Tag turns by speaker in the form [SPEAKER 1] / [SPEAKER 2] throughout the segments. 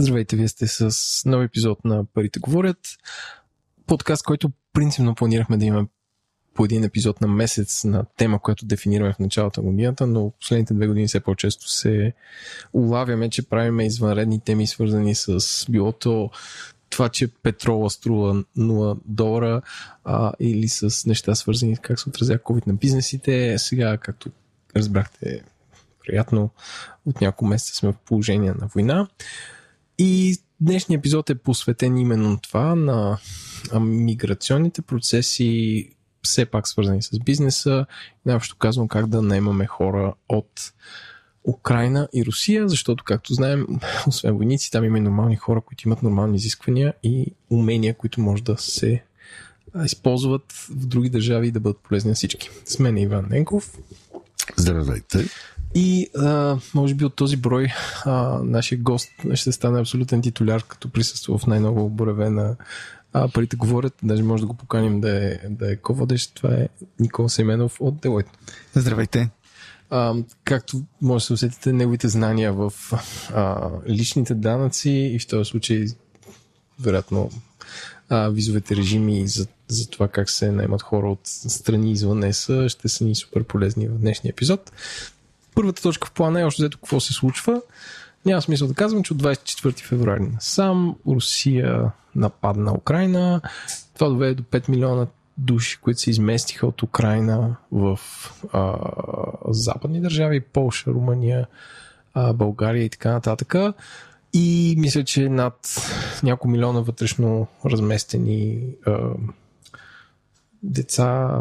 [SPEAKER 1] Здравейте, вие сте с нов епизод на Парите говорят. Подкаст, който принципно планирахме да имаме по един епизод на месец на тема, която дефинираме в началото на годината, но последните две години все по-често се улавяме, че правиме извънредни теми, свързани с билото това, че петрола струва 0 долара а, или с неща свързани с как се отразява COVID на бизнесите. Сега, както разбрахте, приятно от няколко месеца сме в положение на война. И днешният епизод е посветен именно това на миграционните процеси, все пак свързани с бизнеса най-общо казвам как да наемаме хора от Украина и Русия, защото, както знаем, освен войници, там има и нормални хора, които имат нормални изисквания и умения, които може да се използват в други държави и да бъдат полезни на всички. С мен е Иван Ненков.
[SPEAKER 2] Здравейте.
[SPEAKER 1] И а, може би от този брой а, нашия гост ще стане абсолютен титуляр, като присъства в най-много оборевена а, парите говорят, даже може да го поканим да е, да е ко-водещ. Това е Никола Семенов от Делойт.
[SPEAKER 3] Здравейте.
[SPEAKER 1] А, както може да се усетите, неговите знания в а, личните данъци и в този случай, вероятно, а, визовете режими за, за това как се наймат хора от страни извън ЕСА ще са ни супер полезни в днешния епизод. Първата точка в плана е още взето какво се случва. Няма смисъл да казвам, че от 24 февруари сам Русия нападна Украина. Това доведе до 5 милиона души, които се изместиха от Украина в а, западни държави, Полша, Румъния, а, България и така нататък. И мисля, че над няколко милиона вътрешно разместени а, деца,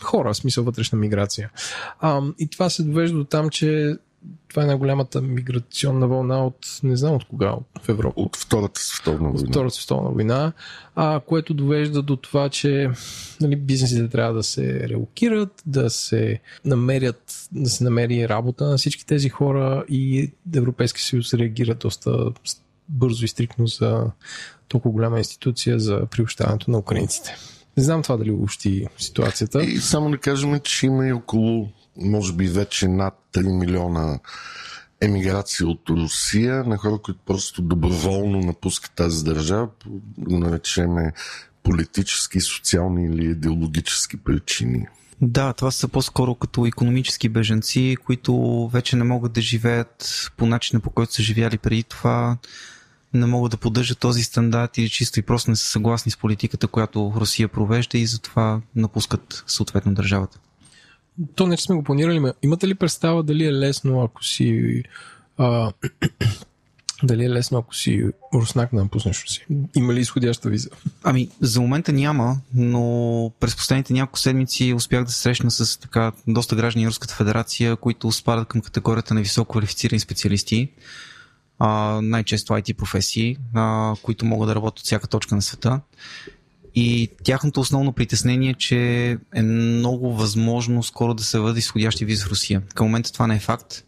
[SPEAKER 1] хора, в смисъл вътрешна миграция. А, и това се довежда до там, че това е най-голямата миграционна вълна от, не знам от кога, в Европа.
[SPEAKER 2] От Втората световна война.
[SPEAKER 1] От Втората световна война, а, което довежда до това, че нали, бизнесите трябва да се релокират, да се намерят, да се намери работа на всички тези хора и Европейски съюз реагира доста бързо и стрикно за толкова голяма институция за приобщаването на украинците. Не знам това дали общи ситуацията.
[SPEAKER 2] И само да кажем, че има и около може би вече над 3 милиона емиграция от Русия на хора, които просто доброволно напускат тази държава, наречеме политически, социални или идеологически причини.
[SPEAKER 3] Да, това са по-скоро като економически беженци, които вече не могат да живеят по начина по който са живяли преди това, не могат да поддържат този стандарт или чисто и просто не са съгласни с политиката, която Русия провежда и затова напускат съответно държавата
[SPEAKER 1] то не че сме го планирали, имате ли представа дали е лесно, ако си а, дали е лесно, ако си руснак да напуснеш си? Има ли изходяща виза?
[SPEAKER 3] Ами, за момента няма, но през последните няколко седмици успях да се срещна с така доста граждани Руската федерация, които спадат към категорията на високо квалифицирани специалисти, а, най-често IT професии, а, които могат да работят от всяка точка на света. И тяхното основно притеснение е, че е много възможно скоро да се въде изходящи визи в Русия. Към момента това не е факт,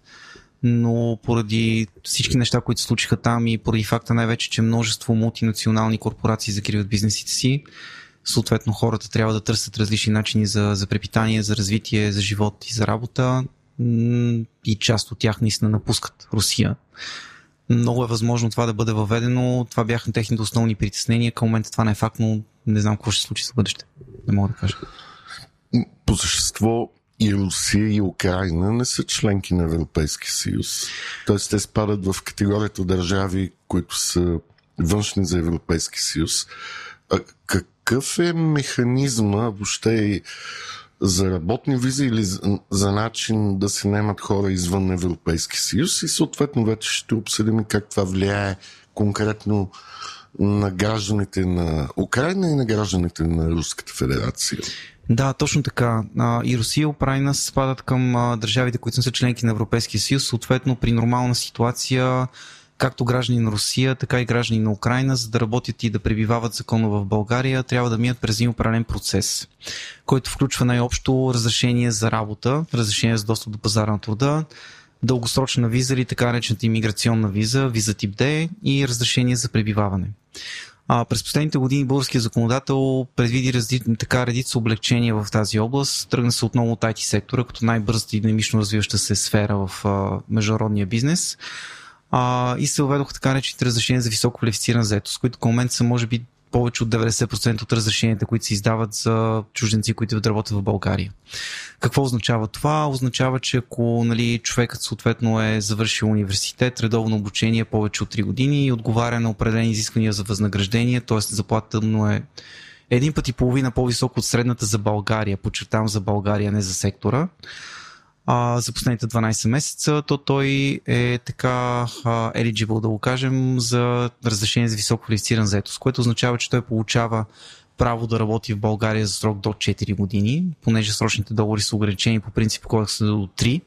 [SPEAKER 3] но поради всички неща, които случиха там и поради факта най-вече, че множество мултинационални корпорации закриват бизнесите си, съответно хората трябва да търсят различни начини за, за препитание, за развитие, за живот и за работа и част от тях наистина напускат Русия. Много е възможно това да бъде въведено. Това бяха техните основни притеснения. Към момента това не е факт, но не знам какво ще случи за бъдеще. Не мога да кажа.
[SPEAKER 2] По същество и Русия и Украина не са членки на Европейски съюз. Тоест те спадат в категорията държави, които са външни за Европейски съюз. А какъв е механизма въобще и за работни визи или за, за начин да се наемат хора извън Европейски съюз и съответно вече ще обсъдим как това влияе конкретно на гражданите на Украина и на гражданите на Руската федерация.
[SPEAKER 3] Да, точно така. И Русия и Украина спадат към държавите, които са членки на Европейския съюз. Съответно, при нормална ситуация както граждани на Русия, така и граждани на Украина, за да работят и да пребивават законно в България, трябва да минат през един определен процес, който включва най-общо разрешение за работа, разрешение за достъп до пазара на труда, дългосрочна виза или така наречената иммиграционна виза, виза тип D и разрешение за пребиваване. А, през последните години българският законодател предвиди разди, така редица облегчения в тази област. Тръгна се отново от IT сектора, като най-бързата и динамично развиваща се сфера в а, международния бизнес а, и се въведоха така наречените разрешения за високо квалифицирана заетост, които към момента са може би повече от 90% от разрешенията, които се издават за чужденци, които работят в България. Какво означава това? Означава, че ако нали, човекът съответно е завършил университет, редовно обучение повече от 3 години и отговаря на определени изисквания за възнаграждение, т.е. заплата му е един път и половина по-високо от средната за България, подчертавам за България, не за сектора, а, за последните 12 месеца, то той е така а, eligible, да го кажем, за разрешение за високо квалифициран заетост, което означава, че той получава право да работи в България за срок до 4 години, понеже срочните договори са ограничени по принцип кодекса до 3,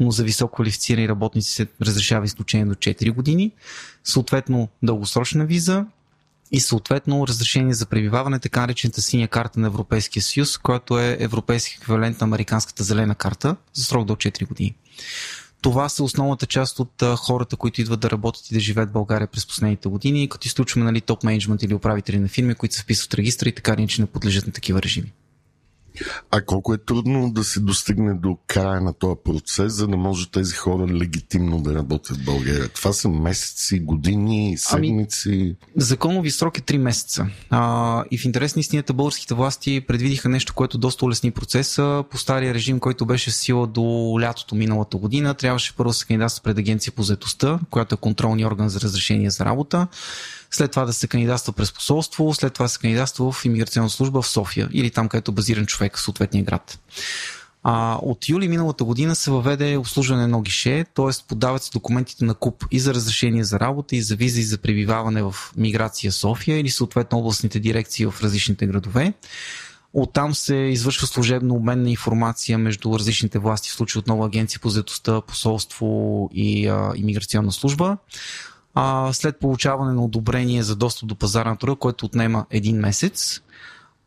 [SPEAKER 3] но за високо квалифицирани работници се разрешава изключение до 4 години. Съответно, дългосрочна виза и съответно разрешение за пребиваване, така наречената синя карта на Европейския съюз, която е европейски еквивалент на американската зелена карта за срок до 4 години. Това са основната част от хората, които идват да работят и да живеят в България през последните години, като изключваме нали, топ менеджмент или управители на фирми, които се вписват в регистра и така че не подлежат на такива режими.
[SPEAKER 2] А колко е трудно да се достигне до края на този процес, за да може тези хора легитимно да работят в България? Това са месеци, години, седмици? Ами,
[SPEAKER 3] законови срок е 3 месеца. А, и в интерес на истината българските власти предвидиха нещо, което доста улесни процеса. По стария режим, който беше в сила до лятото миналата година, трябваше първо да се кандидатства пред агенция по заедостта, която е контролния орган за разрешение за работа след това да се кандидатства през посолство, след това да се кандидатства в иммиграционна служба в София или там, където е базиран човек в съответния град. А, от юли миналата година се въведе обслужване на гише, т.е. подават се документите на КУП и за разрешение за работа, и за виза, и за пребиваване в Миграция София или съответно областните дирекции в различните градове. Оттам се извършва служебно обмен на информация между различните власти, в случай отново агенция по заедостта, посолство и а, иммиграционна служба а, след получаване на одобрение за достъп до пазара на труда, който отнема един месец.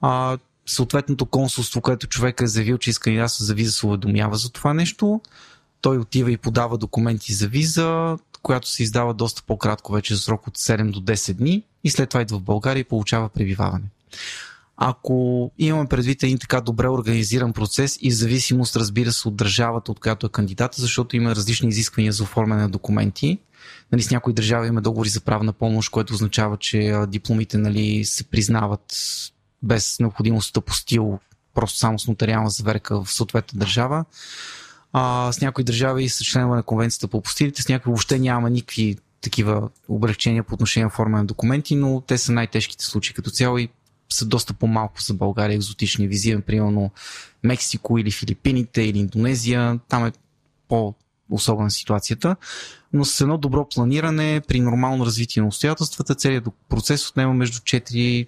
[SPEAKER 3] А, съответното консулство, което човек е заявил, че иска кандидатства за виза, се уведомява за това нещо. Той отива и подава документи за виза, която се издава доста по-кратко, вече за срок от 7 до 10 дни и след това идва в България и получава пребиваване. Ако имаме предвид един така добре организиран процес и зависимост, разбира се, от държавата, от която е кандидата, защото има различни изисквания за оформяне на документи, Нали, с някои държави има договори за правна помощ, което означава, че дипломите нали, се признават без необходимост от апостил, просто само с нотариална заверка в съответната държава. А, с някои държави са членове на конвенцията по апостилите, с някои въобще няма никакви такива облегчения по отношение на форма на документи, но те са най-тежките случаи като цяло и са доста по-малко за България екзотични. Визирам, примерно, Мексико или Филипините или Индонезия. Там е по особена ситуацията, но с едно добро планиране при нормално развитие на обстоятелствата целият процес отнема между 4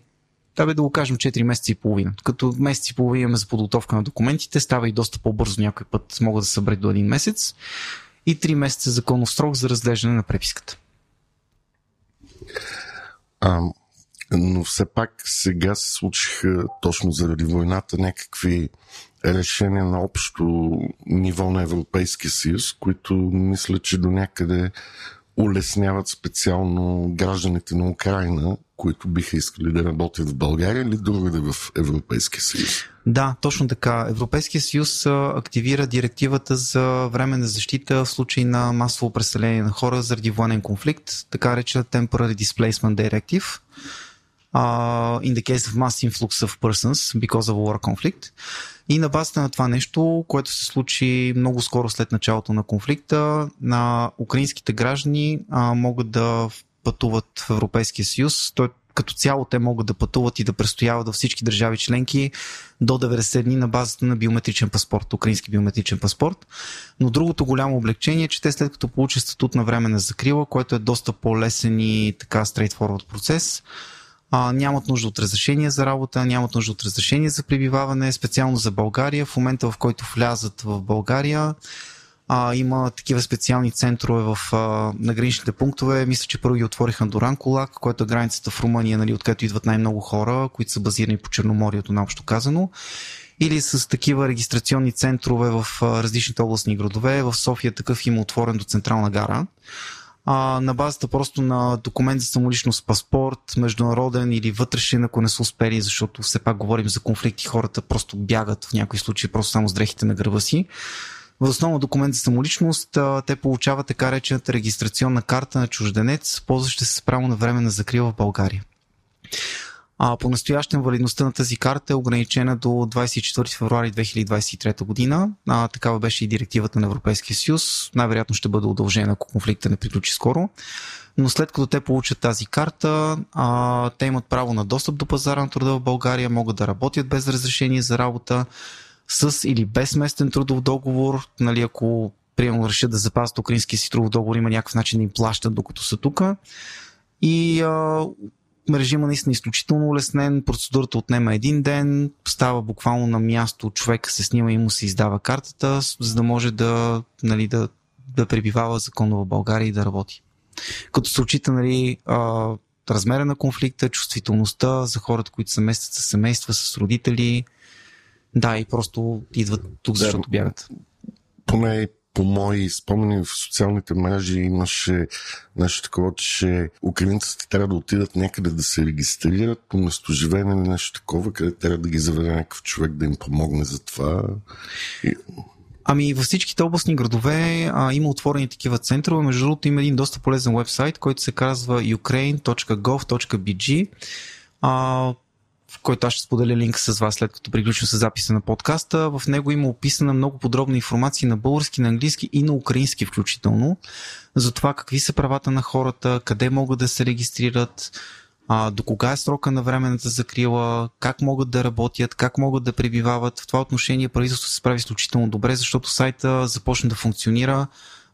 [SPEAKER 3] да бе да го кажем 4 месеца и половина. Като месец и половина имаме за подготовка на документите, става и доста по-бързо някой път могат да събрат до един месец и 3 месеца законов срок за разглеждане на преписката.
[SPEAKER 2] А, но все пак сега се случиха точно заради войната някакви решения на общо ниво на Европейския съюз, които мисля, че до някъде улесняват специално гражданите на Украина, които биха искали да работят в България или другаде в Европейския съюз.
[SPEAKER 3] Да, точно така. Европейския съюз активира директивата за временна защита в случай на масово преселение на хора заради военен конфликт, така речена Temporary Displacement Directive uh, in the case of mass influx of persons because of war conflict. И на базата на това нещо, което се случи много скоро след началото на конфликта, на украинските граждани а, могат да пътуват в Европейския съюз. Той като цяло те могат да пътуват и да престояват във всички държави членки до 90 дни на базата на биометричен паспорт, украински биометричен паспорт. Но другото голямо облегчение е, че те след като получат статут на време на закрила, което е доста по-лесен и така straightforward процес, а, нямат нужда от разрешение за работа, нямат нужда от разрешение за пребиваване, специално за България. В момента, в който влязат в България, а, има такива специални центрове в а, на граничните пунктове. Мисля, че първо ги отвориха до Ранколак, което е границата в Румъния, нали, откъдето идват най-много хора, които са базирани по Черноморието, наобщо казано. Или с такива регистрационни центрове в а, различните областни градове. В София такъв има отворен до Централна гара а, на базата просто на документ за самоличност, паспорт, международен или вътрешен, ако не са успели, защото все пак говорим за конфликти, хората просто бягат в някои случаи просто само с дрехите на гърба си. В основа документ за самоличност те получават така речената регистрационна карта на чужденец, ползваща се право на време на закрила в България. А по настоящен валидността на тази карта е ограничена до 24 февруари 2023 година. А, такава беше и директивата на Европейския съюз. Най-вероятно ще бъде удължена, ако конфликта не приключи скоро. Но след като те получат тази карта, а, те имат право на достъп до пазара на труда в България, могат да работят без разрешение за работа, с или без местен трудов договор, нали, ако приемно решат да запазят украинския си трудов договор, има някакъв начин да им плащат докато са тук. И а, режима наистина е изключително улеснен, процедурата отнема един ден, става буквално на място, човека се снима и му се издава картата, за да може да, нали, да, да пребивава законно в България и да работи. Като се очита нали, а, размера на конфликта, чувствителността за хората, които се местят с семейства, с родители, да, и просто идват тук, защото бягат.
[SPEAKER 2] Поне по мои спомени в социалните мрежи имаше нещо такова, че украинците трябва да отидат някъде да се регистрират по местоживеене или нещо такова, къде трябва да ги заведе някакъв човек да им помогне за това.
[SPEAKER 3] Ами във всичките областни градове а, има отворени такива центрове. Между другото има един доста полезен вебсайт, който се казва ukraine.gov.bg. А, в който аз ще споделя линк с вас след като приключим с записа на подкаста. В него има описана много подробна информация на български, на английски и на украински включително за това какви са правата на хората, къде могат да се регистрират, а, до кога е срока на временната закрила, как могат да работят, как могат да пребивават. В това отношение правителството се справи изключително добре, защото сайта започна да функционира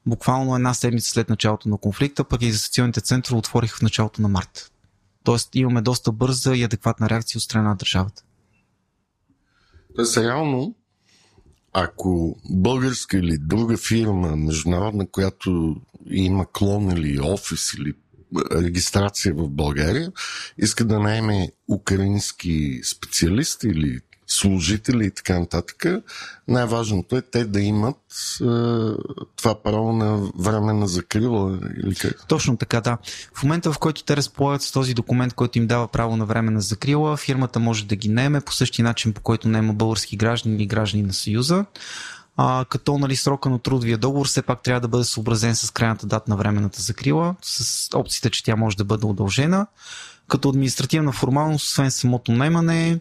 [SPEAKER 3] буквално една седмица след началото на конфликта, пък и за центрове отвориха в началото на март. Тоест имаме доста бърза и адекватна реакция от страна на държавата.
[SPEAKER 2] Тоест реално, ако българска или друга фирма, международна, която има клон или офис или регистрация в България, иска да найме украински специалист или служители и така нататък. Най-важното е те да имат е, това право на време на закрила. Или как?
[SPEAKER 3] Точно така, да. В момента, в който те разполагат с този документ, който им дава право на време на закрила, фирмата може да ги наеме по същия начин, по който наема български граждани или граждани на Съюза. А, като нали, срока на трудовия договор все пак трябва да бъде съобразен с крайната дата на временната закрила, с опцията, че тя може да бъде удължена. Като административна формалност, освен самото наемане,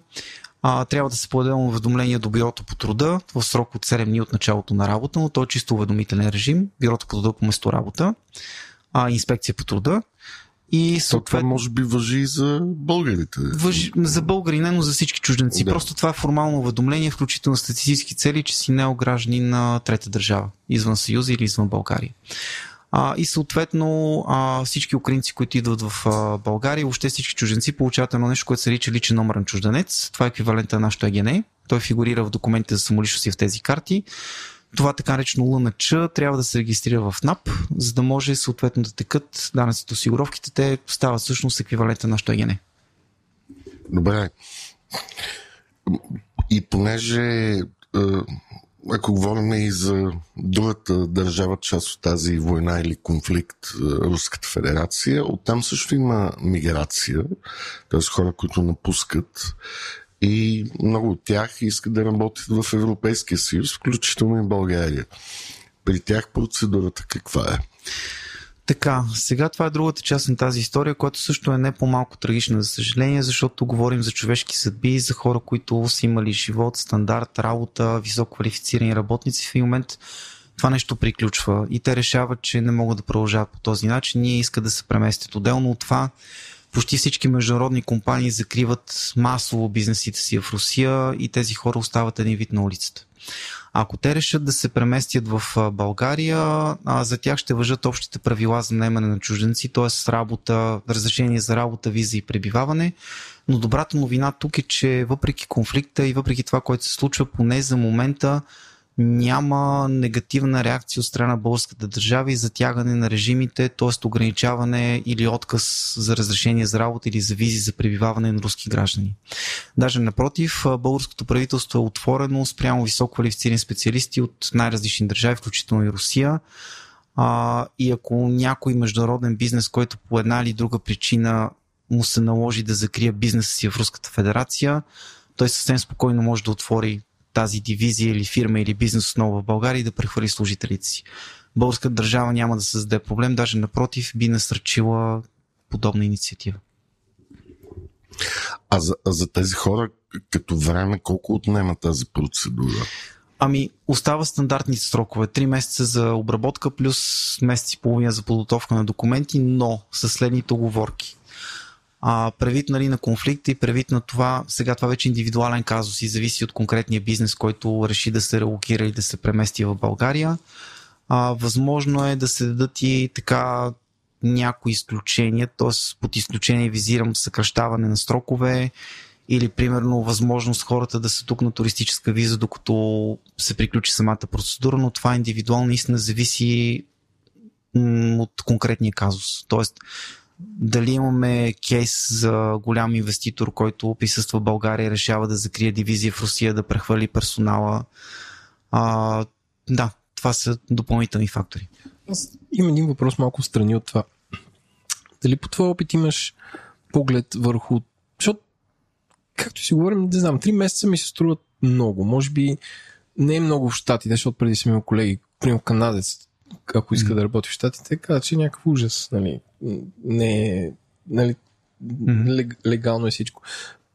[SPEAKER 3] а, трябва да се подаде уведомление до бюрото по труда в срок от 7 дни от началото на работа, но то е чисто уведомителен режим. Бюрото по труда по место работа, а, инспекция по труда.
[SPEAKER 2] И съответно. Това може би въжи и за българите.
[SPEAKER 3] Въжи, за българи не, но за всички чужденци. Да. Просто това е формално уведомление, включително статистически цели, че си неограждани на трета държава, извън Съюза или извън България. А, и съответно а, всички украинци, които идват в а, България, въобще всички чужденци получават едно нещо, което се нарича личен номер на чужденец. Това е еквивалента на нашото ЕГН. Той фигурира в документите за самоличност и в тези карти. Това така наречено ЛНЧ трябва да се регистрира в НАП, за да може съответно да текат данъците осигуровките. Те стават всъщност еквивалента на нашото ЕГН.
[SPEAKER 2] Добре. И понеже ако говорим и за другата държава, част от тази война или конфликт, Руската федерация, оттам също има миграция, т.е. хора, които напускат и много от тях искат да работят в Европейския съюз, включително и България. При тях процедурата каква е?
[SPEAKER 3] Така, сега това е другата част на тази история, която също е не по-малко трагична, за съжаление, защото говорим за човешки съдби, за хора, които са имали живот, стандарт, работа, високо квалифицирани работници. В един момент това нещо приключва и те решават, че не могат да продължават по този начин. Ние искат да се преместят. Отделно от това, почти всички международни компании закриват масово бизнесите си в Русия и тези хора остават един вид на улицата. Ако те решат да се преместят в България, за тях ще въжат общите правила за наемане на чужденци, т.е. работа, разрешение за работа, виза и пребиваване. Но добрата новина тук е, че въпреки конфликта и въпреки това, което се случва, поне за момента няма негативна реакция от страна на българската държава и затягане на режимите, т.е. ограничаване или отказ за разрешение за работа или за визи за пребиваване на руски граждани. Даже напротив, българското правителство е отворено спрямо високо квалифицирани специалисти от най-различни държави, включително и Русия. А, и ако някой международен бизнес, който по една или друга причина му се наложи да закрие бизнеса си в Руската федерация, той съвсем спокойно може да отвори тази дивизия или фирма или бизнес отново в България и да прехвърли служителите си. Българската държава няма да създаде проблем, даже напротив би насърчила подобна инициатива.
[SPEAKER 2] А за, а за тези хора, като време, колко отнема тази процедура?
[SPEAKER 3] Ами, остава стандартните срокове. Три месеца за обработка плюс месец и половина за подготовка на документи, но с следните оговорки. А, превид нали, на конфликта и превид на това, сега това вече е индивидуален казус и зависи от конкретния бизнес, който реши да се релокира и да се премести в България. А, възможно е да се дадат и така някои изключения, т.е. под изключение визирам съкръщаване на срокове или примерно възможност хората да са тук на туристическа виза, докато се приключи самата процедура, но това индивидуално наистина зависи от конкретния казус. Тоест, дали имаме кейс за голям инвеститор, който присъства в България и решава да закрие дивизия в Русия, да прехвърли персонала. А, да, това са допълнителни фактори.
[SPEAKER 1] Аз имам един въпрос малко страни от това. Дали по твой опит имаш поглед върху... Защото, както си говорим, не знам, три месеца ми се струват много. Може би не е много в Штатите, защото преди съм имал колеги, примерно канадец, ако иска mm. да работи в Штатите, каза, че е някакъв ужас. Нали? Не е нали, mm-hmm. легално е всичко.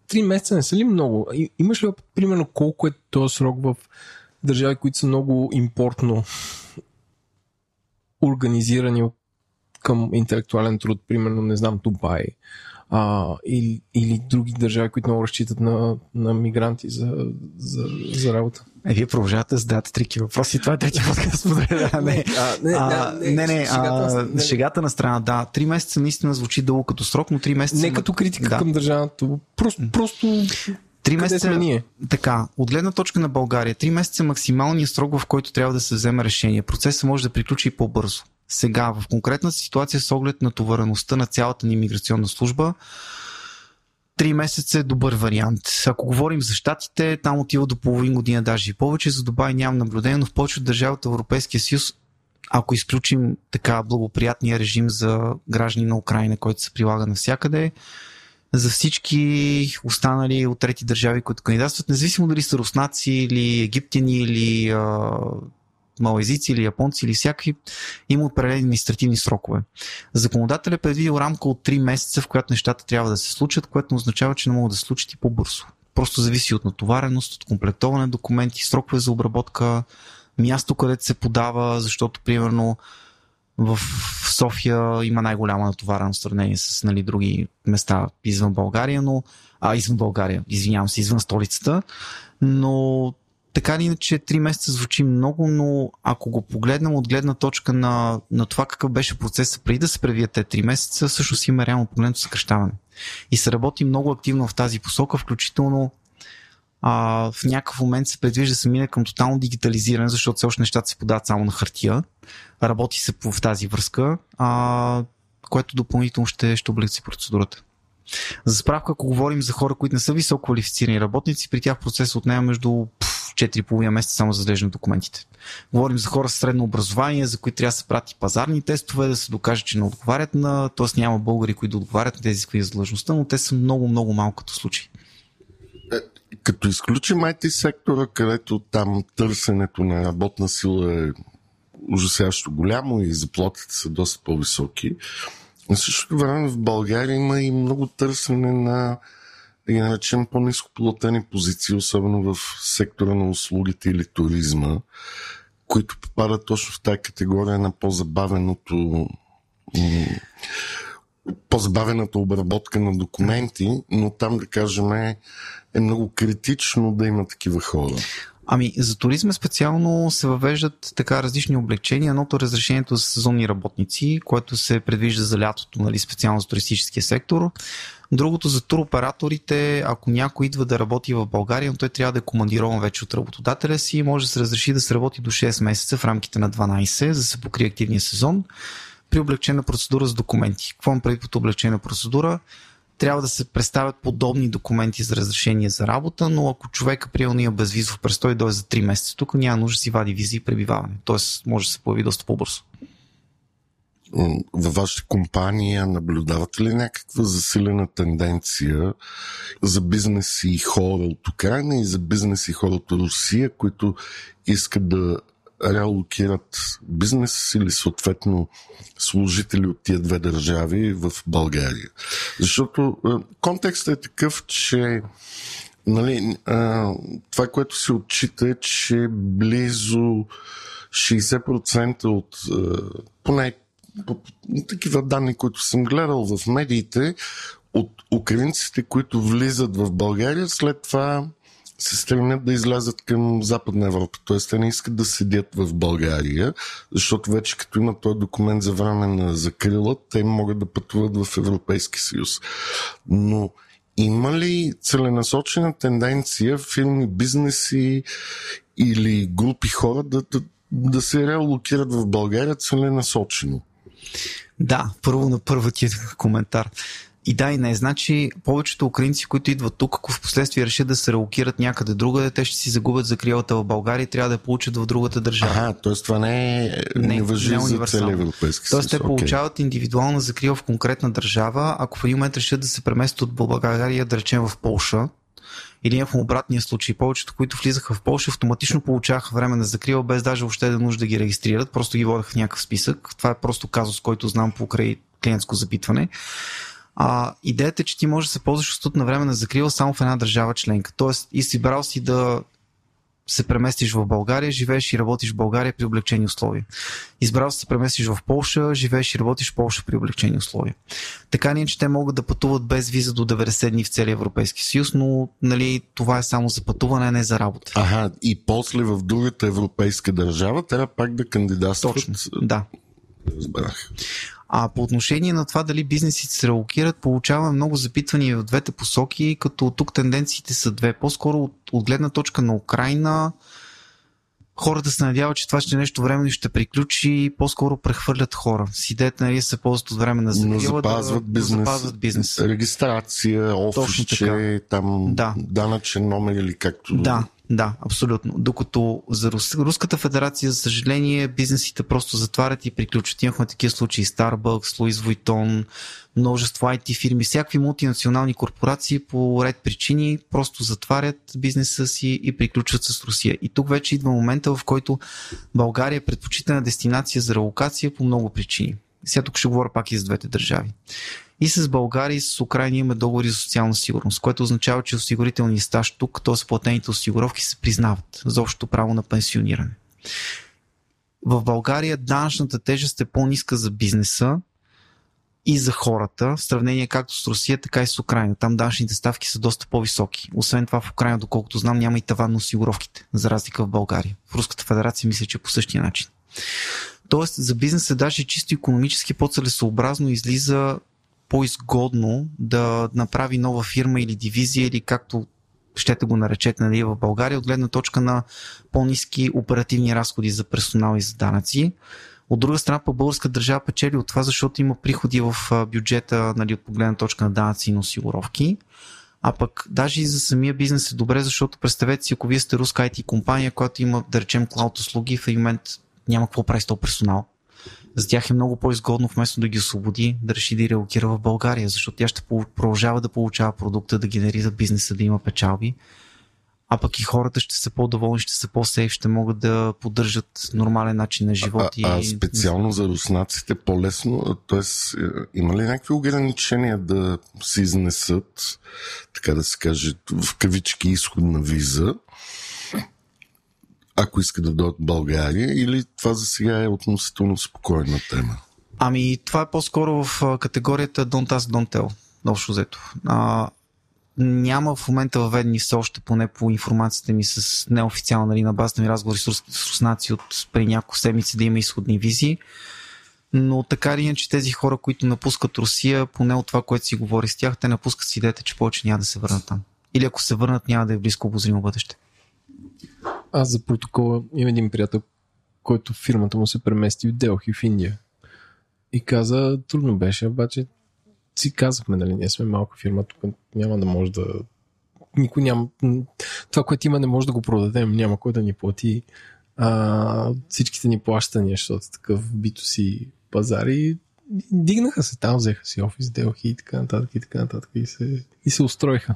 [SPEAKER 1] Три месеца не са ли много? Имаш ли примерно колко е този срок в държави, които са много импортно организирани към интелектуален труд, примерно, не знам, Дубай, а, или, или други държави, които много разчитат на, на мигранти за, за, за работа.
[SPEAKER 3] Е, вие продължавате да задавате трики въпроси. Това е трети подкаст. не, а, не, а, не, не, не, шегата, а, шегата на страна, да. Три месеца наистина звучи дълго като срок, но три месеца...
[SPEAKER 1] Не като критика да. към държавата. Просто, просто Три месеца, сме ние?
[SPEAKER 3] Така, от гледна точка на България, три месеца е максималният срок, в който трябва да се вземе решение. Процесът може да приключи и по-бързо. Сега, в конкретната ситуация, с оглед на товареността на цялата ни миграционна служба, Три месеца е добър вариант. Ако говорим за щатите, там отива до половин година, даже и повече. За Дубай нямам наблюдение, но в повече от държавата Европейския съюз, ако изключим така благоприятния режим за граждани на Украина, който се прилага навсякъде, за всички останали от трети държави, които кандидатстват, независимо дали са руснаци или египтяни или малайзици или японци или всякакви, има определени административни срокове. Законодателят е предвидил рамка от 3 месеца, в която нещата трябва да се случат, което означава, че не могат да се случат и по-бързо. Просто зависи от натовареност, от комплектоване на документи, срокове за обработка, място, където се подава, защото примерно в София има най-голяма натовареност в сравнение с нали, други места извън България, но а, извън България, извинявам се, извън столицата, но така или иначе 3 месеца звучи много, но ако го погледнем от гледна точка на, на това какъв беше процесът преди да се превият те 3 месеца, всъщност има реално погледното съкръщаване. И се работи много активно в тази посока, включително а, в някакъв момент се предвижда да се мине към тотално дигитализиране, защото все още нещата се подават само на хартия. Работи се в тази връзка, а, което допълнително ще, ще облегчи процедурата. За справка, ако говорим за хора, които не са високо квалифицирани работници, при тях процесът отнема между 4,5 месеца само за на документите. Говорим за хора с средно образование, за които трябва да се прати пазарни тестове, да се докаже, че не отговарят на, т.е. няма българи, които да отговарят на тези изисквания за длъжността, но те са много, много малко като случаи.
[SPEAKER 2] Е, като изключим IT сектора, където там търсенето на работна сила е ужасяващо голямо и заплатите са доста по-високи. На същото време в България има и много търсене на да ги наречем по-низко платени позиции, особено в сектора на услугите или туризма, които попадат точно в тази категория на по-забавеното по-забавената обработка на документи, но там, да кажем, е, много критично да има такива хора.
[SPEAKER 3] Ами, за туризма специално се въвеждат така различни облегчения. Едното е разрешението за сезонни работници, което се предвижда за лятото, нали, специално за туристическия сектор. Другото за туроператорите, ако някой идва да работи в България, но той трябва да е командирован вече от работодателя си, може да се разреши да се работи до 6 месеца в рамките на 12, за да се покрие активния сезон при облегчена процедура с документи. Какво имам преди под облегчена процедура? Трябва да се представят подобни документи за разрешение за работа, но ако човека приема има безвизов престой, дойде за 3 месеца тук, няма нужда да си вади визи и пребиваване. Тоест може да се появи доста по-бързо.
[SPEAKER 2] във вашата компания наблюдавате ли някаква засилена тенденция за бизнес и хора от Украина и за бизнес и хора от Русия, които искат да реалокират бизнес или съответно служители от тия две държави в България. Защото контекстът е такъв, че нали, това, което се отчита е, че близо 60% от поне по, такива данни, които съм гледал в медиите, от украинците, които влизат в България, след това се стремят да излязат към Западна Европа. Т.е. те не искат да седят в България, защото вече като имат този документ за време на закрила, те могат да пътуват в Европейски съюз. Но има ли целенасочена тенденция фирми, бизнеси или групи хора да, да, да се реалокират в България целенасочено?
[SPEAKER 3] Да, първо на първият коментар. И да, и не. Значи, повечето украинци, които идват тук, ако в последствие решат да се релокират някъде другаде, те ще си загубят закрилата в България и трябва да я получат в другата държава.
[SPEAKER 2] Ага, т.е. това не е не, не въжи не е за целия Европейски
[SPEAKER 3] Тоест, те okay. получават индивидуална закрила в конкретна държава, ако в един момент решат да се преместят от България, да речем в Полша, или в обратния случай. Повечето, които влизаха в Польша, автоматично получаваха време на закрила, без даже въобще да нужда да ги регистрират, просто ги водеха в някакъв списък. Това е просто казус, който знам покрай клиентско запитване. А, идеята е, че ти можеш да се ползваш от студ на време на закрила само в една държава членка. Тоест, и си брал си да се преместиш в България, живееш и работиш в България при облегчени условия. Избрал се преместиш в Полша, живееш и работиш в Полша при облегчени условия. Така не, че те могат да пътуват без виза до 90 дни в целия Европейски съюз, но нали, това е само за пътуване, не за работа.
[SPEAKER 2] Ага, и после в другата европейска държава трябва пак да кандидатстват.
[SPEAKER 3] Точно, да.
[SPEAKER 2] Разбрах.
[SPEAKER 3] А по отношение на това дали бизнесите се релокират, получаваме много запитвания в двете посоки, като тук тенденциите са две. По-скоро от, от гледна точка на Украина, хората се надяват, че това ще е нещо временно и ще приключи, по-скоро прехвърлят хора. С идеята нали, се ползват от време на закрила
[SPEAKER 2] запазват,
[SPEAKER 3] да,
[SPEAKER 2] бизнес,
[SPEAKER 3] да запазват бизнес.
[SPEAKER 2] Регистрация, офисче, там да. данъчен номер или както...
[SPEAKER 3] Да, да, абсолютно. Докато за Рус... Руската федерация, за съжаление, бизнесите просто затварят и приключват. Имахме такива случаи Starbucks, Louis Vuitton, множество IT фирми, всякакви мултинационални корпорации по ред причини просто затварят бизнеса си и приключват с Русия. И тук вече идва момента, в който България е предпочитана дестинация за релокация по много причини. Сега тук ще говоря пак и за двете държави. И с България и с Украина имаме договори за социална сигурност, което означава, че осигурителният стаж тук, т.е. платените осигуровки се признават за общото право на пенсиониране. В България данъчната тежест е по-ниска за бизнеса и за хората, в сравнение както с Русия, така и с Украина. Там данъчните ставки са доста по-високи. Освен това в Украина, доколкото знам, няма и таван на осигуровките, за разлика в България. В Руската федерация мисля, че е по същия начин. Тоест за бизнеса даже чисто економически по-целесообразно излиза по-изгодно да направи нова фирма или дивизия или както щете го наречете нали, в България, от гледна точка на по-низки оперативни разходи за персонал и за данъци. От друга страна, по българска държава печели от това, защото има приходи в бюджета нали, от погледна точка на данъци и на осигуровки. А пък даже и за самия бизнес е добре, защото представете си, ако вие сте руска IT компания, която има, да речем, клауд услуги, в един момент няма какво прави с този персонал за тях е много по-изгодно вместо да ги освободи, да реши да релокира в България, защото тя ще продължава да получава продукта, да генерира бизнеса, да има печалби, а пък и хората ще са по-доволни, ще са по-сейф, ще могат да поддържат нормален начин на живот.
[SPEAKER 2] А, а, а специално за руснаците по-лесно, т.е. има ли някакви ограничения да се изнесат, така да се каже, в кавички изходна виза, ако иска да дойдат в България, или това за сега е относително спокойна тема?
[SPEAKER 3] Ами, това е по-скоро в категорията Don't Ask, Don't Tell, общо взето. А, няма в момента въведени все още, поне по информацията ми с неофициална нали, на базата ми разговори с, с руснаци от преди няколко седмици да има изходни визии. Но така или иначе тези хора, които напускат Русия, поне от това, което си говори с тях, те напускат с идеята, че повече няма да се върнат там. Или ако се върнат, няма да е близко обозримо бъдеще.
[SPEAKER 1] Аз за протокола имам един приятел, който фирмата му се премести в Делхи в Индия. И каза, трудно беше, обаче си казахме, нали, ние сме малка фирма, тук няма да може да... Никой няма... Това, което има, не може да го продадем, няма кой да ни плати а, всичките ни плащания, защото такъв бито си пазари. Дигнаха се там, взеха си офис, делхи и така нататък и така нататък и се, и се устроиха.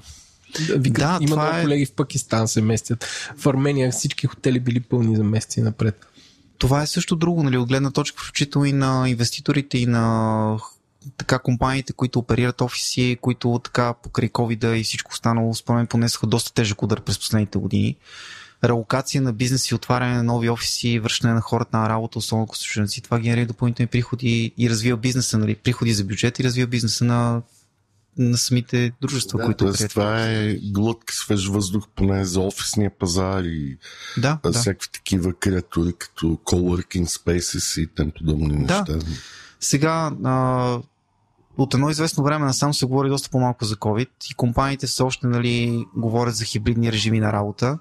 [SPEAKER 1] Викат,
[SPEAKER 3] Да,
[SPEAKER 1] има много
[SPEAKER 3] е-
[SPEAKER 1] колеги в Пакистан се местят. В Армения всички хотели били пълни за месеци напред.
[SPEAKER 3] Това е също друго, нали, от гледна точка включително и на инвеститорите и на така компаниите, които оперират офиси, които така покрай covid и всичко останало, според мен понесоха доста тежък удар през последните години. Релокация на бизнес и отваряне на нови офиси, връщане на хората на работа, особено ако са чужденци, това генерира допълнителни приходи и развива бизнеса, нали, приходи за бюджет и развива бизнеса на, на самите дружества,
[SPEAKER 2] Да,
[SPEAKER 3] които оперират.
[SPEAKER 2] това е глътка свеж въздух поне за офисния пазар и
[SPEAKER 3] Да,
[SPEAKER 2] да.
[SPEAKER 3] да.
[SPEAKER 2] всякакви такива креатури, като coworking spaces и тем подобни
[SPEAKER 3] Да.
[SPEAKER 2] неща.
[SPEAKER 3] Сега, а, от едно известно време насам се говори доста по-малко за COVID и компаниите все още нали, говорят за хибридни режими на работа,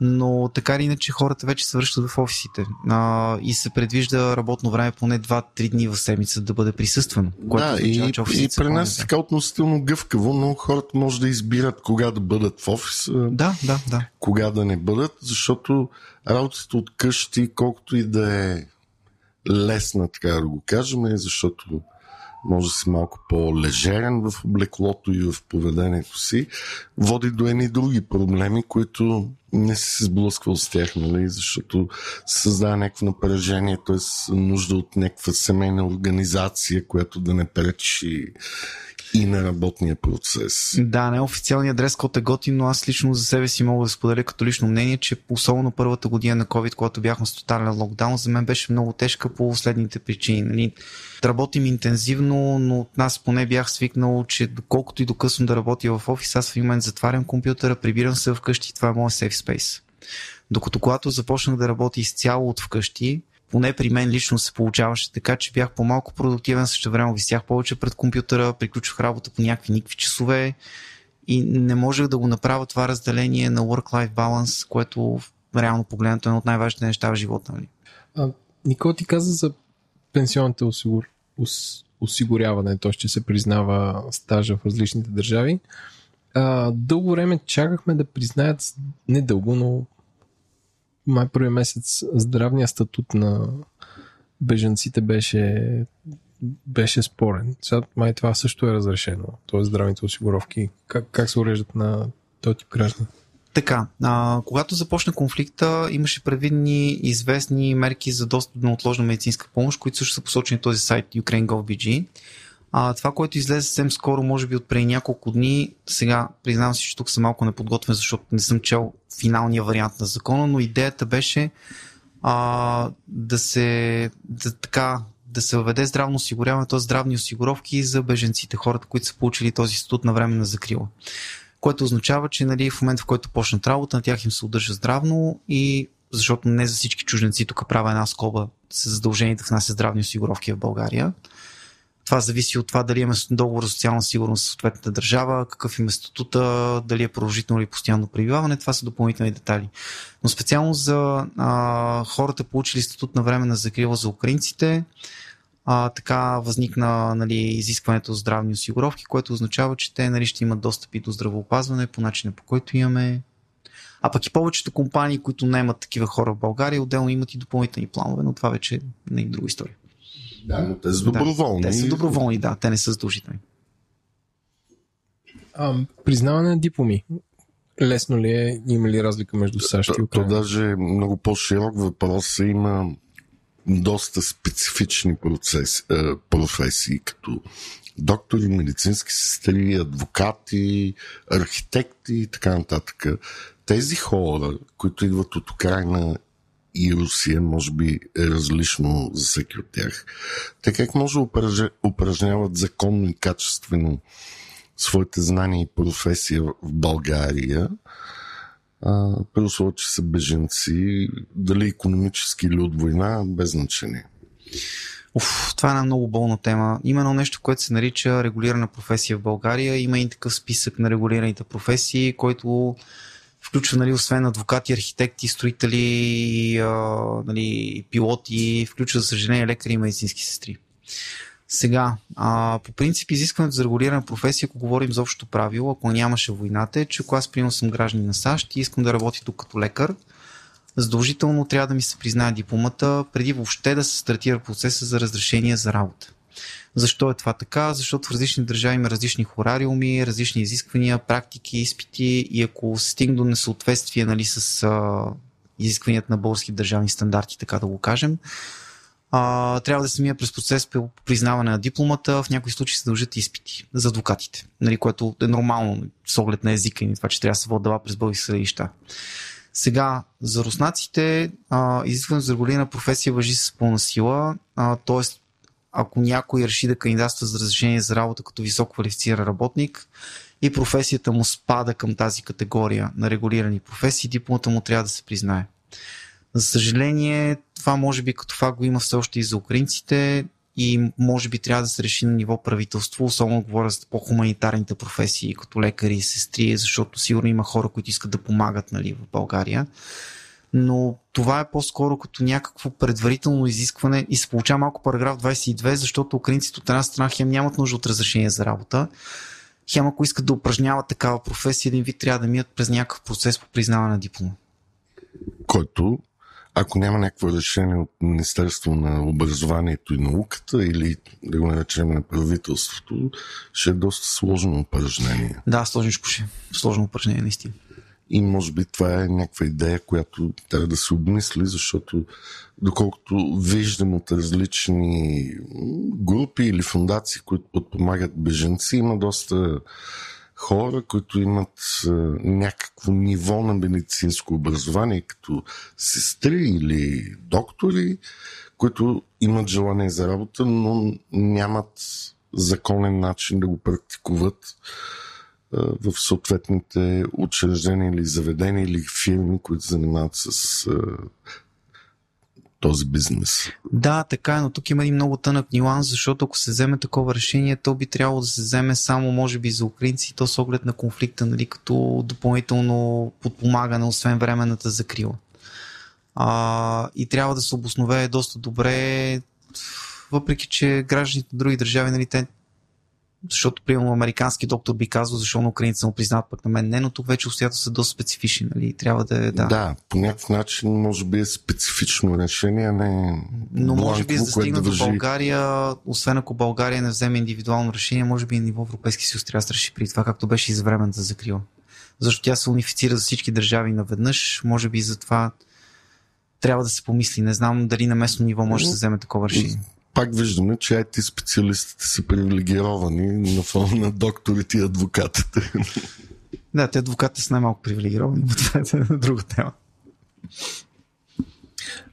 [SPEAKER 3] но така или иначе хората вече се връщат в офисите а, и се предвижда работно време поне 2-3 дни в седмица да бъде присъствено. Което
[SPEAKER 2] Да,
[SPEAKER 3] означава,
[SPEAKER 2] и,
[SPEAKER 3] че
[SPEAKER 2] и при нас е така относително гъвкаво, но хората може да избират кога да бъдат в офиса,
[SPEAKER 3] Да, да, да.
[SPEAKER 2] кога да не бъдат, защото работата от къщи, колкото и да е лесна, така да го кажем, е защото може да си малко по-лежерен в облеклото и в поведението си, води до едни други проблеми, които не си се сблъсквал с тях, нали? защото създава някакво напрежение, т.е. нужда от някаква семейна организация, която да не пречи и на работния процес.
[SPEAKER 3] Да, неофициалният дрес код е готин, но аз лично за себе си мога да споделя като лично мнение, че особено първата година на COVID, когато бяхме с тотален локдаун, за мен беше много тежка по следните причини. Нали? Работим интензивно, но от нас поне бях свикнал, че доколкото и до късно да работя в офис, аз в момент затварям компютъра, прибирам се вкъщи и това е моят safe space. Докато когато започнах да работя изцяло от вкъщи, поне при мен лично се получаваше така, че бях по-малко продуктивен, също време висях повече пред компютъра, приключвах работа по някакви никакви часове и не можех да го направя това разделение на work-life balance, което реално погледнато е едно от най-важните неща в живота. Нали?
[SPEAKER 1] А, Никол ти каза за пенсионните осигур... ос... осигуряване, т.е. че се признава стажа в различните държави. А, дълго време чакахме да признаят, не дълго, но май първи месец здравния статут на бежанците беше, беше спорен. Сега май това също е разрешено. Т.е. здравните осигуровки. Как, как се уреждат на този тип граждани?
[SPEAKER 3] Така, а, когато започна конфликта, имаше предвидени известни мерки за достъп до неотложна медицинска помощ, които също са посочени в този сайт ukraine.gov.bg. А, това, което излезе съвсем скоро, може би от преди няколко дни, сега признавам си, че тук съм малко неподготвен, защото не съм чел финалния вариант на закона, но идеята беше а, да се да, така, да се въведе здравно осигуряване, т.е. здравни осигуровки за беженците, хората, които са получили този статут на време на закрила. Което означава, че нали, в момента, в който почнат работа, на тях им се удържа здравно и защото не за всички чужденци, тук правя една скоба, са задължени да внасят здравни осигуровки в България. Това зависи от това дали имаме договор за социална сигурност с съответната държава, какъв им е статута, дали е продължително или постоянно пребиваване. Това са допълнителни детайли. Но специално за а, хората, получили статут на време на закрила за украинците, а, така възникна нали, изискването за здравни осигуровки, което означава, че те нали, ще имат достъп и до здравеопазване по начина по който имаме. А пък и повечето компании, които не имат такива хора в България, отделно имат и допълнителни планове, но това вече не е друга история.
[SPEAKER 2] Да, но те са доброволни.
[SPEAKER 3] Да, те са доброволни, да, те не са задължителни.
[SPEAKER 1] А, признаване на дипломи. Лесно ли е? Има ли разлика между САЩ и
[SPEAKER 2] То, то
[SPEAKER 1] Украина?
[SPEAKER 2] даже е много по-широк въпрос. Има доста специфични процеси, е, професии, като доктори, медицински сестри, адвокати, архитекти и така нататък. Тези хора, които идват от Украина и Русия, може би е различно за всеки от тях. Те как може да упражня- упражняват законно и качествено своите знания и професия в България, а, при условие, че са беженци, дали економически или от война, без значение.
[SPEAKER 3] Уф, това е една много болна тема. Има едно нещо, което се нарича регулирана професия в България. Има и такъв списък на регулираните професии, който включва, нали, освен адвокати, архитекти, строители, а, нали, пилоти, включва, за съжаление, лекари и медицински сестри. Сега, а, по принцип, изискването за регулирана професия, ако говорим за общото правило, ако нямаше войната, е, че ако аз приемам съм гражданин на САЩ и искам да работя тук като лекар, задължително трябва да ми се признае дипломата, преди въобще да се стартира процеса за разрешение за работа. Защо е това така? Защото в различни държави има различни хорариуми, различни изисквания, практики, изпити и ако стигне до несъответствие нали, с а, изискванията на български държавни стандарти, така да го кажем, а, трябва да се мия през процес по признаване на дипломата. В някои случаи се дължат изпити за адвокатите, нали, което е нормално с оглед на езика и това, че трябва да се дела през български съдилища. Сега, за руснаците, изискването за регулирана професия въжи с пълна сила, т.е. ако някой реши да кандидатства за разрешение за работа като високо квалифициран работник и професията му спада към тази категория на регулирани професии, дипломата му трябва да се признае. За съжаление, това може би като факт го има все още и за украинците и може би трябва да се реши на ниво правителство, особено говоря за по-хуманитарните професии, като лекари и сестри, защото сигурно има хора, които искат да помагат нали, в България. Но това е по-скоро като някакво предварително изискване и се получава малко параграф 22, защото украинците от една страна хем нямат нужда от разрешение за работа, хем ако искат да упражняват такава професия, един вид трябва да минат през някакъв процес по признаване на диплома.
[SPEAKER 2] Който ако няма някакво решение от Министерство на образованието и науката или да го наречем на правителството, ще е доста сложно упражнение.
[SPEAKER 3] Да, сложничко ще. Сложно упражнение, наистина.
[SPEAKER 2] И може би това е някаква идея, която трябва да се обмисли, защото доколкото виждам от различни групи или фундации, които подпомагат беженци, има доста хора, които имат някакво ниво на медицинско образование, като сестри или доктори, които имат желание за работа, но нямат законен начин да го практикуват в съответните учреждения или заведения или фирми, които занимават с този бизнес.
[SPEAKER 3] Да, така е, но тук има и много тънък нюанс, защото ако се вземе такова решение, то би трябвало да се вземе само, може би, за украинци, то с оглед на конфликта, нали, като допълнително подпомагане, освен временната закрила. А, и трябва да се обоснове доста добре, въпреки че гражданите от други държави, нали, те защото, примерно, американски доктор би казал, защо на украинците му признават, пък на мен не, но тук вече обстоятелства са доста специфични, нали? Трябва да е, да.
[SPEAKER 2] Да, по някакъв начин може би е специфично решение, не.
[SPEAKER 3] Но може би за да стигна да до България, освен ако България не вземе индивидуално решение, може би и ниво Европейски съюз трябва да се реши при това, както беше и за времената закрила. Защото тя се унифицира за всички държави наведнъж, може би за това трябва да се помисли. Не знам дали на местно ниво може да се вземе такова решение
[SPEAKER 2] пак виждаме, че IT специалистите са привилегировани на фона на докторите и адвокатите.
[SPEAKER 3] Да, те адвокатите са най-малко привилегировани, но това е друга тема.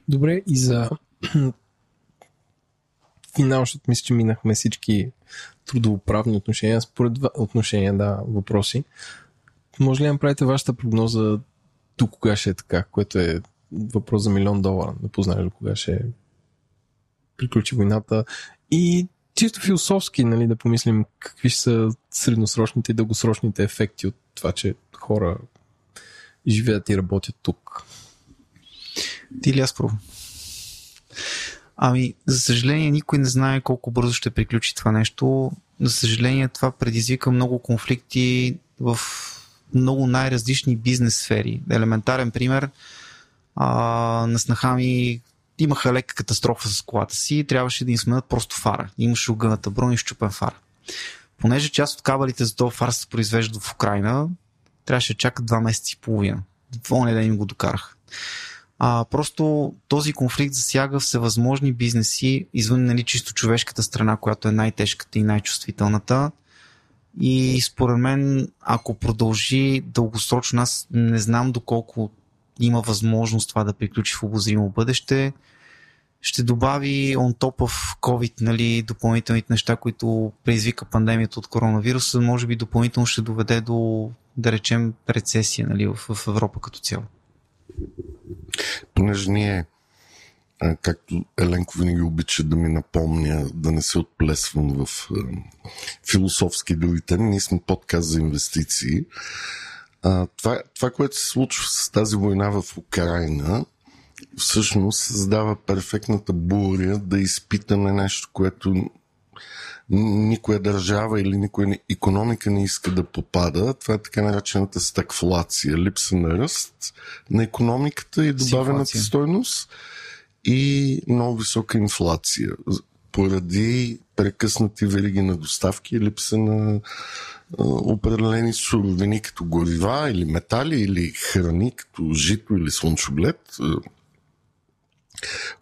[SPEAKER 1] Добре, и за финал, защото мисля, че минахме всички трудовоправни отношения, според отношения, да, въпроси. Може ли да направите вашата прогноза до кога ще е така, което е въпрос за милион долара, да познаеш до кога ще е приключи войната. И чисто философски, нали, да помислим какви са средносрочните и дългосрочните ефекти от това, че хора живеят и работят тук.
[SPEAKER 3] Ти ли аз? Ами, за съжаление, никой не знае колко бързо ще приключи това нещо. За съжаление, това предизвика много конфликти в много най-различни бизнес сфери. Елементарен пример. А, на снаха ми имаха лека катастрофа с колата си и трябваше да им сменят просто фара. Имаше огъната брон и щупен фар. Понеже част от кабелите за този фар се произвеждат в Украина, трябваше да чакат два месеца и половина. В ден им го докарах. А, просто този конфликт засяга всевъзможни бизнеси, извън нали, чисто човешката страна, която е най-тежката и най-чувствителната. И според мен, ако продължи дългосрочно, аз не знам доколко има възможност това да приключи в обозримо бъдеще. Ще добави on top of COVID нали, допълнителните неща, които предизвика пандемията от коронавируса, може би допълнително ще доведе до, да речем, рецесия нали, в, в Европа като цяло.
[SPEAKER 2] Понеже ние, както Еленко винаги обича да ми напомня, да не се отплесвам в философски други ние сме подкаст за инвестиции. А, това, това, което се случва с тази война в Украина, всъщност създава перфектната буря да изпитаме нещо, което никоя държава или никоя економика не иска да попада. Това е така наречената стагфлация, липса на ръст на економиката и добавената стойност и много висока инфлация поради прекъснати вериги на доставки и липса на определени суровини като горива или метали или храни като жито или слънчоглед.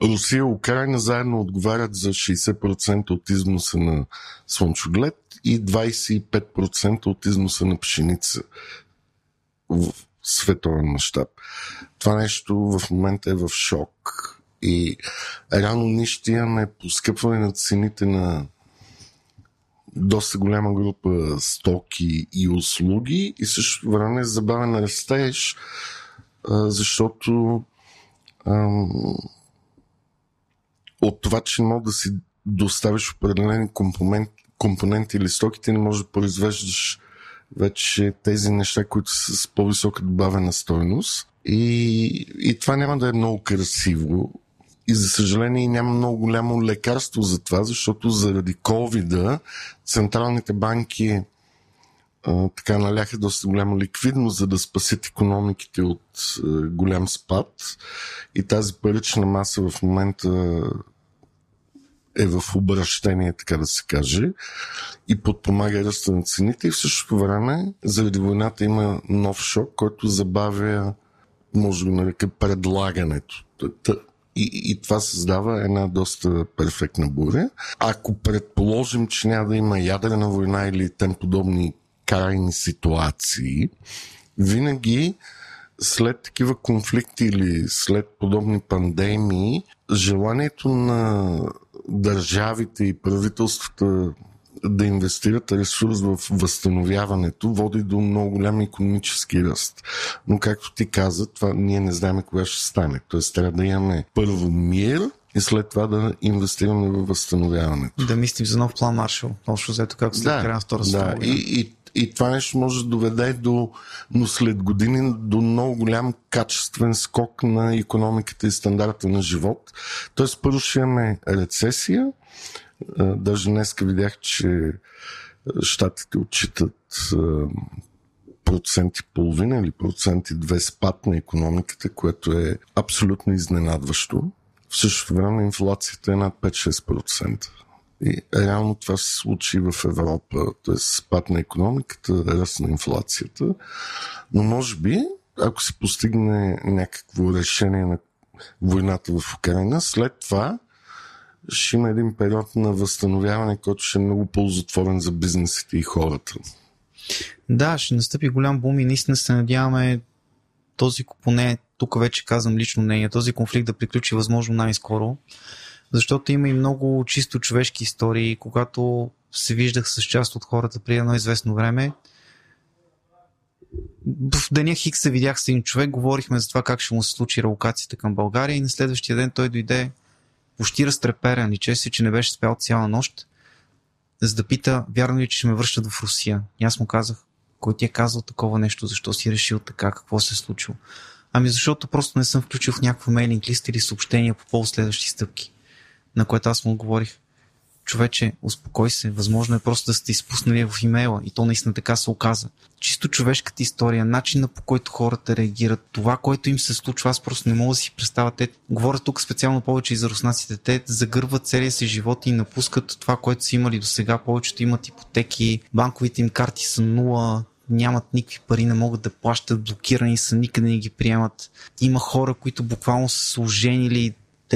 [SPEAKER 2] Русия и Украина заедно отговарят за 60% от износа на слънчоглед и 25% от износа на пшеница в световен мащаб. Това нещо в момента е в шок. И рано ние ще имаме поскъпване на цените на доста голяма група стоки и услуги и също време забавен растеж, защото ам, от това, че не мога да си доставиш определени компонент, компоненти или стоките, не можеш да произвеждаш вече тези неща, които са с по-висока добавена стойност. И, и това няма да е много красиво. И за съжаление няма много голямо лекарство за това, защото заради covid централните банки така наляха доста голяма ликвидност, за да спасят економиките от голям спад. И тази парична маса в момента е в обращение, така да се каже, и подпомага ръста на цените. И в същото време, заради войната има нов шок, който забавя, може да нарека, предлагането. И, и това създава една доста перфектна буря. Ако предположим, че няма да има ядрена война или тем подобни крайни ситуации, винаги след такива конфликти или след подобни пандемии, желанието на държавите и правителствата да инвестират ресурс в възстановяването води до много голям економически ръст. Но както ти каза, това ние не знаем кога ще стане. Тоест трябва да имаме първо мир, и след това да инвестираме в възстановяването.
[SPEAKER 3] Да мислим за нов план Маршал, общо взето както след да, края на Втора
[SPEAKER 2] да. И, и, и това нещо може да доведе до, но след години до много голям качествен скок на економиката и стандарта на живот. Тоест първо ще имаме рецесия, Даже днес видях, че щатите отчитат процент и половина или процент и две спад на економиката, което е абсолютно изненадващо. В същото време инфлацията е над 5-6%. И реално това се случи в Европа, т.е. спад на економиката, ръст на инфлацията. Но може би, ако се постигне някакво решение на войната в Украина, след това ще има един период на възстановяване, който ще е много ползотворен за бизнесите и хората.
[SPEAKER 3] Да, ще настъпи голям бум и наистина се надяваме този, поне тук вече казвам лично мнение, този конфликт да приключи възможно най-скоро, защото има и много чисто човешки истории, когато се виждах с част от хората при едно известно време. В деня Хикс се видях с един човек, говорихме за това как ще му се случи релокацията към България и на следващия ден той дойде почти разтреперен и чест че не беше спял цяла нощ, за да пита, вярно ли, че ще ме връщат в Русия. И аз му казах, кой ти е казал такова нещо, защо си решил така, какво се е случило. Ами защото просто не съм включил в някаква мейлинг лист или съобщения по повод следващи стъпки. На което аз му отговорих, човече, успокой се, възможно е просто да сте изпуснали в имейла и то наистина така се оказа. Чисто човешката история, начина по който хората реагират, това, което им се случва, аз просто не мога да си представя. Те говоря тук специално повече и за руснаците. Те загърват целия си живот и напускат това, което са имали до сега. Повечето имат ипотеки, банковите им карти са нула, нямат никакви пари, не могат да плащат, блокирани са, никъде не ги приемат. Има хора, които буквално са се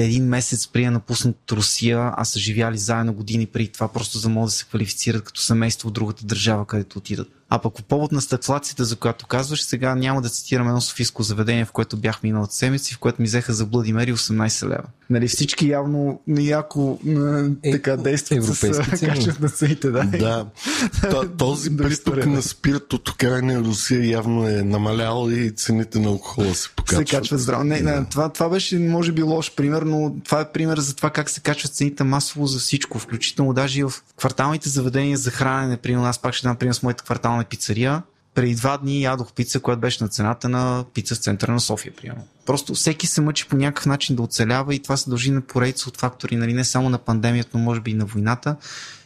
[SPEAKER 3] един месец преди да напуснат Русия, а са живяли заедно години преди това, просто за да могат да се квалифицират като семейство в другата държава, където отидат. А пък по повод на стъклацията, за която казваш, сега няма да цитирам едно софийско заведение, в което бях миналата седмица, в което ми взеха за Блади Мери 18 лева. Нали, всички явно яко е, така действат с качеството на цените. Да,
[SPEAKER 2] да. този приток на спирт от Украина и Русия явно е намалял и цените на алкохола се покачват.
[SPEAKER 3] Се качват здраво. Не, не, това, това беше, може би, лош пример, но това е пример за това как се качват цените масово за всичко, включително даже и в кварталните заведения за хранене. При нас пак ще дам пример с моята квартална пицария преди два дни ядох пица, която беше на цената на пица в центъра на София, примерно. Просто всеки се мъчи по някакъв начин да оцелява и това се дължи на поредица от фактори, нали, не само на пандемията, но може би и на войната.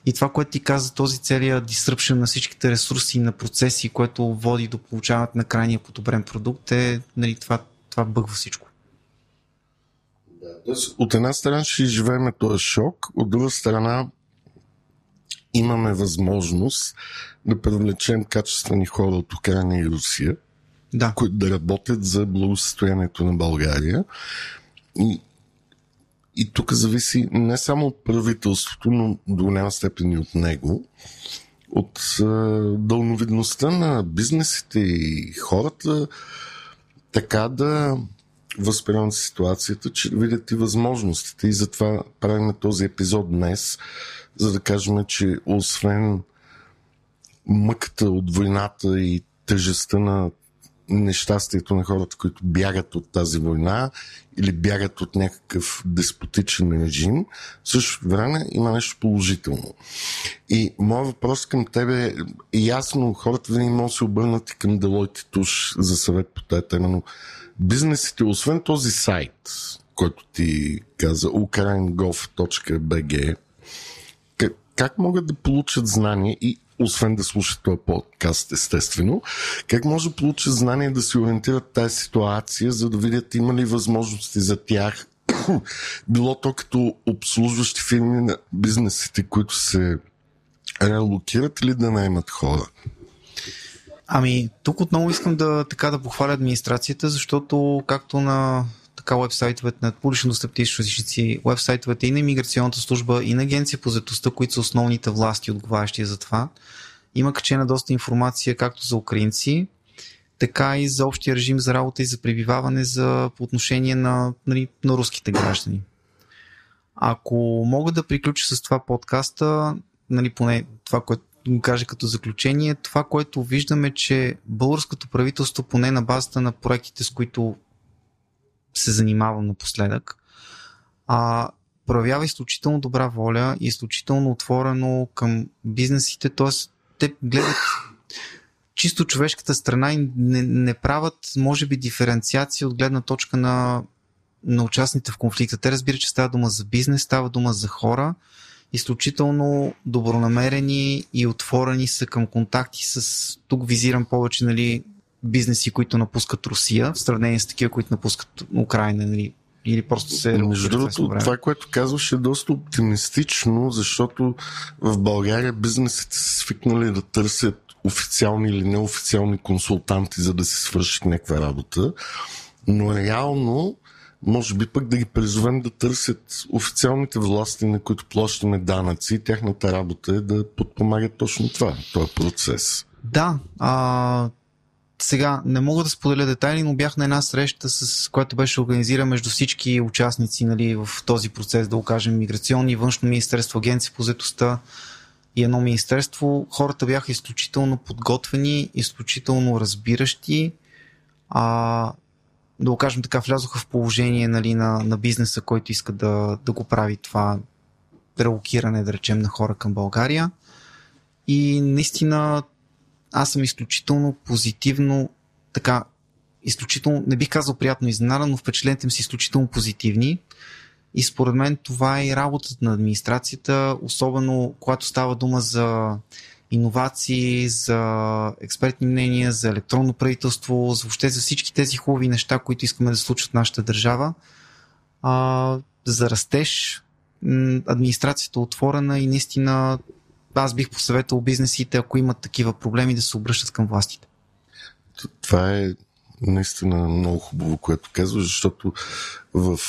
[SPEAKER 3] И това, което ти каза, този целият disruption на всичките ресурси и на процеси, което води до получаването на крайния подобрен продукт, е нали, това, това бъгва всичко.
[SPEAKER 2] От една страна ще живеем този шок, от друга страна имаме възможност да привлечем качествени хора от Украина и Русия,
[SPEAKER 3] да.
[SPEAKER 2] които да работят за благосъстоянието на България. И, и тук зависи не само от правителството, но до голяма степен и от него, от е, дълновидността на бизнесите и хората, така да възприемат ситуацията, че видят и възможностите. И затова правим този епизод днес, за да кажем, че освен мъката от войната и тъжестта на нещастието на хората, които бягат от тази война или бягат от някакъв деспотичен режим, също време има нещо положително. И моят въпрос към тебе е ясно, хората винаги могат да се обърнат и към Deloitte Туш за съвет по тази тема, но бизнесите, освен този сайт, който ти каза, ukraingov.bg, как, могат да получат знания и освен да слушат този подкаст, естествено, как може да получат знания да се ориентират тази ситуация, за да видят има ли възможности за тях, било то като обслужващи фирми на бизнесите, които се релокират или да наймат хора?
[SPEAKER 3] Ами, тук отново искам да, така да похваля администрацията, защото както на така вебсайтовете на публично достъпни източници, вебсайтовете и на иммиграционната служба и на агенция по заетостта, които са основните власти, отговарящи за това, има качена доста информация както за украинци, така и за общия режим за работа и за пребиваване за, по отношение на, нали, на руските граждани. Ако мога да приключа с това подкаста, нали, поне това, което кажа като заключение, това, което виждаме, че българското правителство, поне на базата на проектите, с които се занимавам напоследък, а, проявява изключително добра воля и изключително отворено към бизнесите, т.е. те гледат чисто човешката страна и не, не правят, може би, диференциация от гледна точка на, на участните в конфликта. Те разбират, че става дума за бизнес, става дума за хора, изключително добронамерени и отворени са към контакти с, тук визирам повече, нали, бизнеси, които напускат Русия, в сравнение с такива, които напускат Украина, нали, или просто се
[SPEAKER 2] Между другото, това, което казваш е доста оптимистично, защото в България бизнесите са свикнали да търсят официални или неофициални консултанти, за да се свършат някаква работа. Но реално може би пък да ги призовем да търсят официалните власти, на които плащаме данъци. Тяхната работа е да подпомагат точно това, този процес.
[SPEAKER 3] Да, а, сега не мога да споделя детайли, но бях на една среща, с която беше организирана между всички участници нали, в този процес, да го кажем, миграционни, външно министерство, агенция по заетостта и едно министерство. Хората бяха изключително подготвени, изключително разбиращи. А, да го кажем така, влязоха в положение нали, на, на бизнеса, който иска да, да го прави това релокиране, да речем, на хора към България. И наистина аз съм изключително позитивно, така, изключително, не бих казал приятно изненадан, но впечатлените ми са изключително позитивни. И според мен това е и работата на администрацията, особено когато става дума за иновации, за експертни мнения, за електронно правителство, за въобще за всички тези хубави неща, които искаме да случат в нашата държава. А, за растеж, администрацията е отворена и наистина аз бих посъветвал бизнесите, ако имат такива проблеми, да се обръщат към властите.
[SPEAKER 2] Това е наистина много хубаво, което казваш, защото в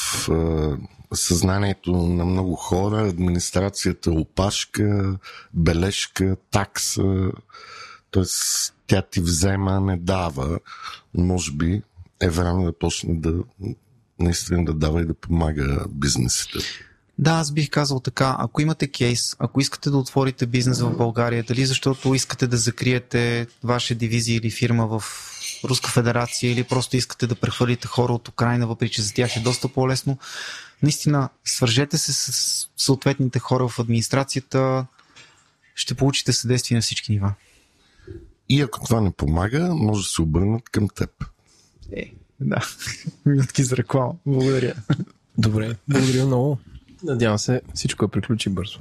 [SPEAKER 2] съзнанието на много хора, администрацията опашка, бележка, такса, т.е. тя ти взема, не дава. Може би е време да почне да наистина да дава и да помага бизнесите.
[SPEAKER 3] Да, аз бих казал така, ако имате кейс, ако искате да отворите бизнес в България, дали защото искате да закриете ваша дивизия или фирма в Руска федерация или просто искате да прехвърлите хора от Украина, въпреки че за тях е доста по-лесно, наистина свържете се с съответните хора в администрацията, ще получите съдействие на всички нива.
[SPEAKER 2] И ако това не помага, може да се обърнат към теб.
[SPEAKER 3] Е, да. Минутки за реклама. Благодаря.
[SPEAKER 1] Добре, благодаря много. Надявам се всичко да приключи бързо.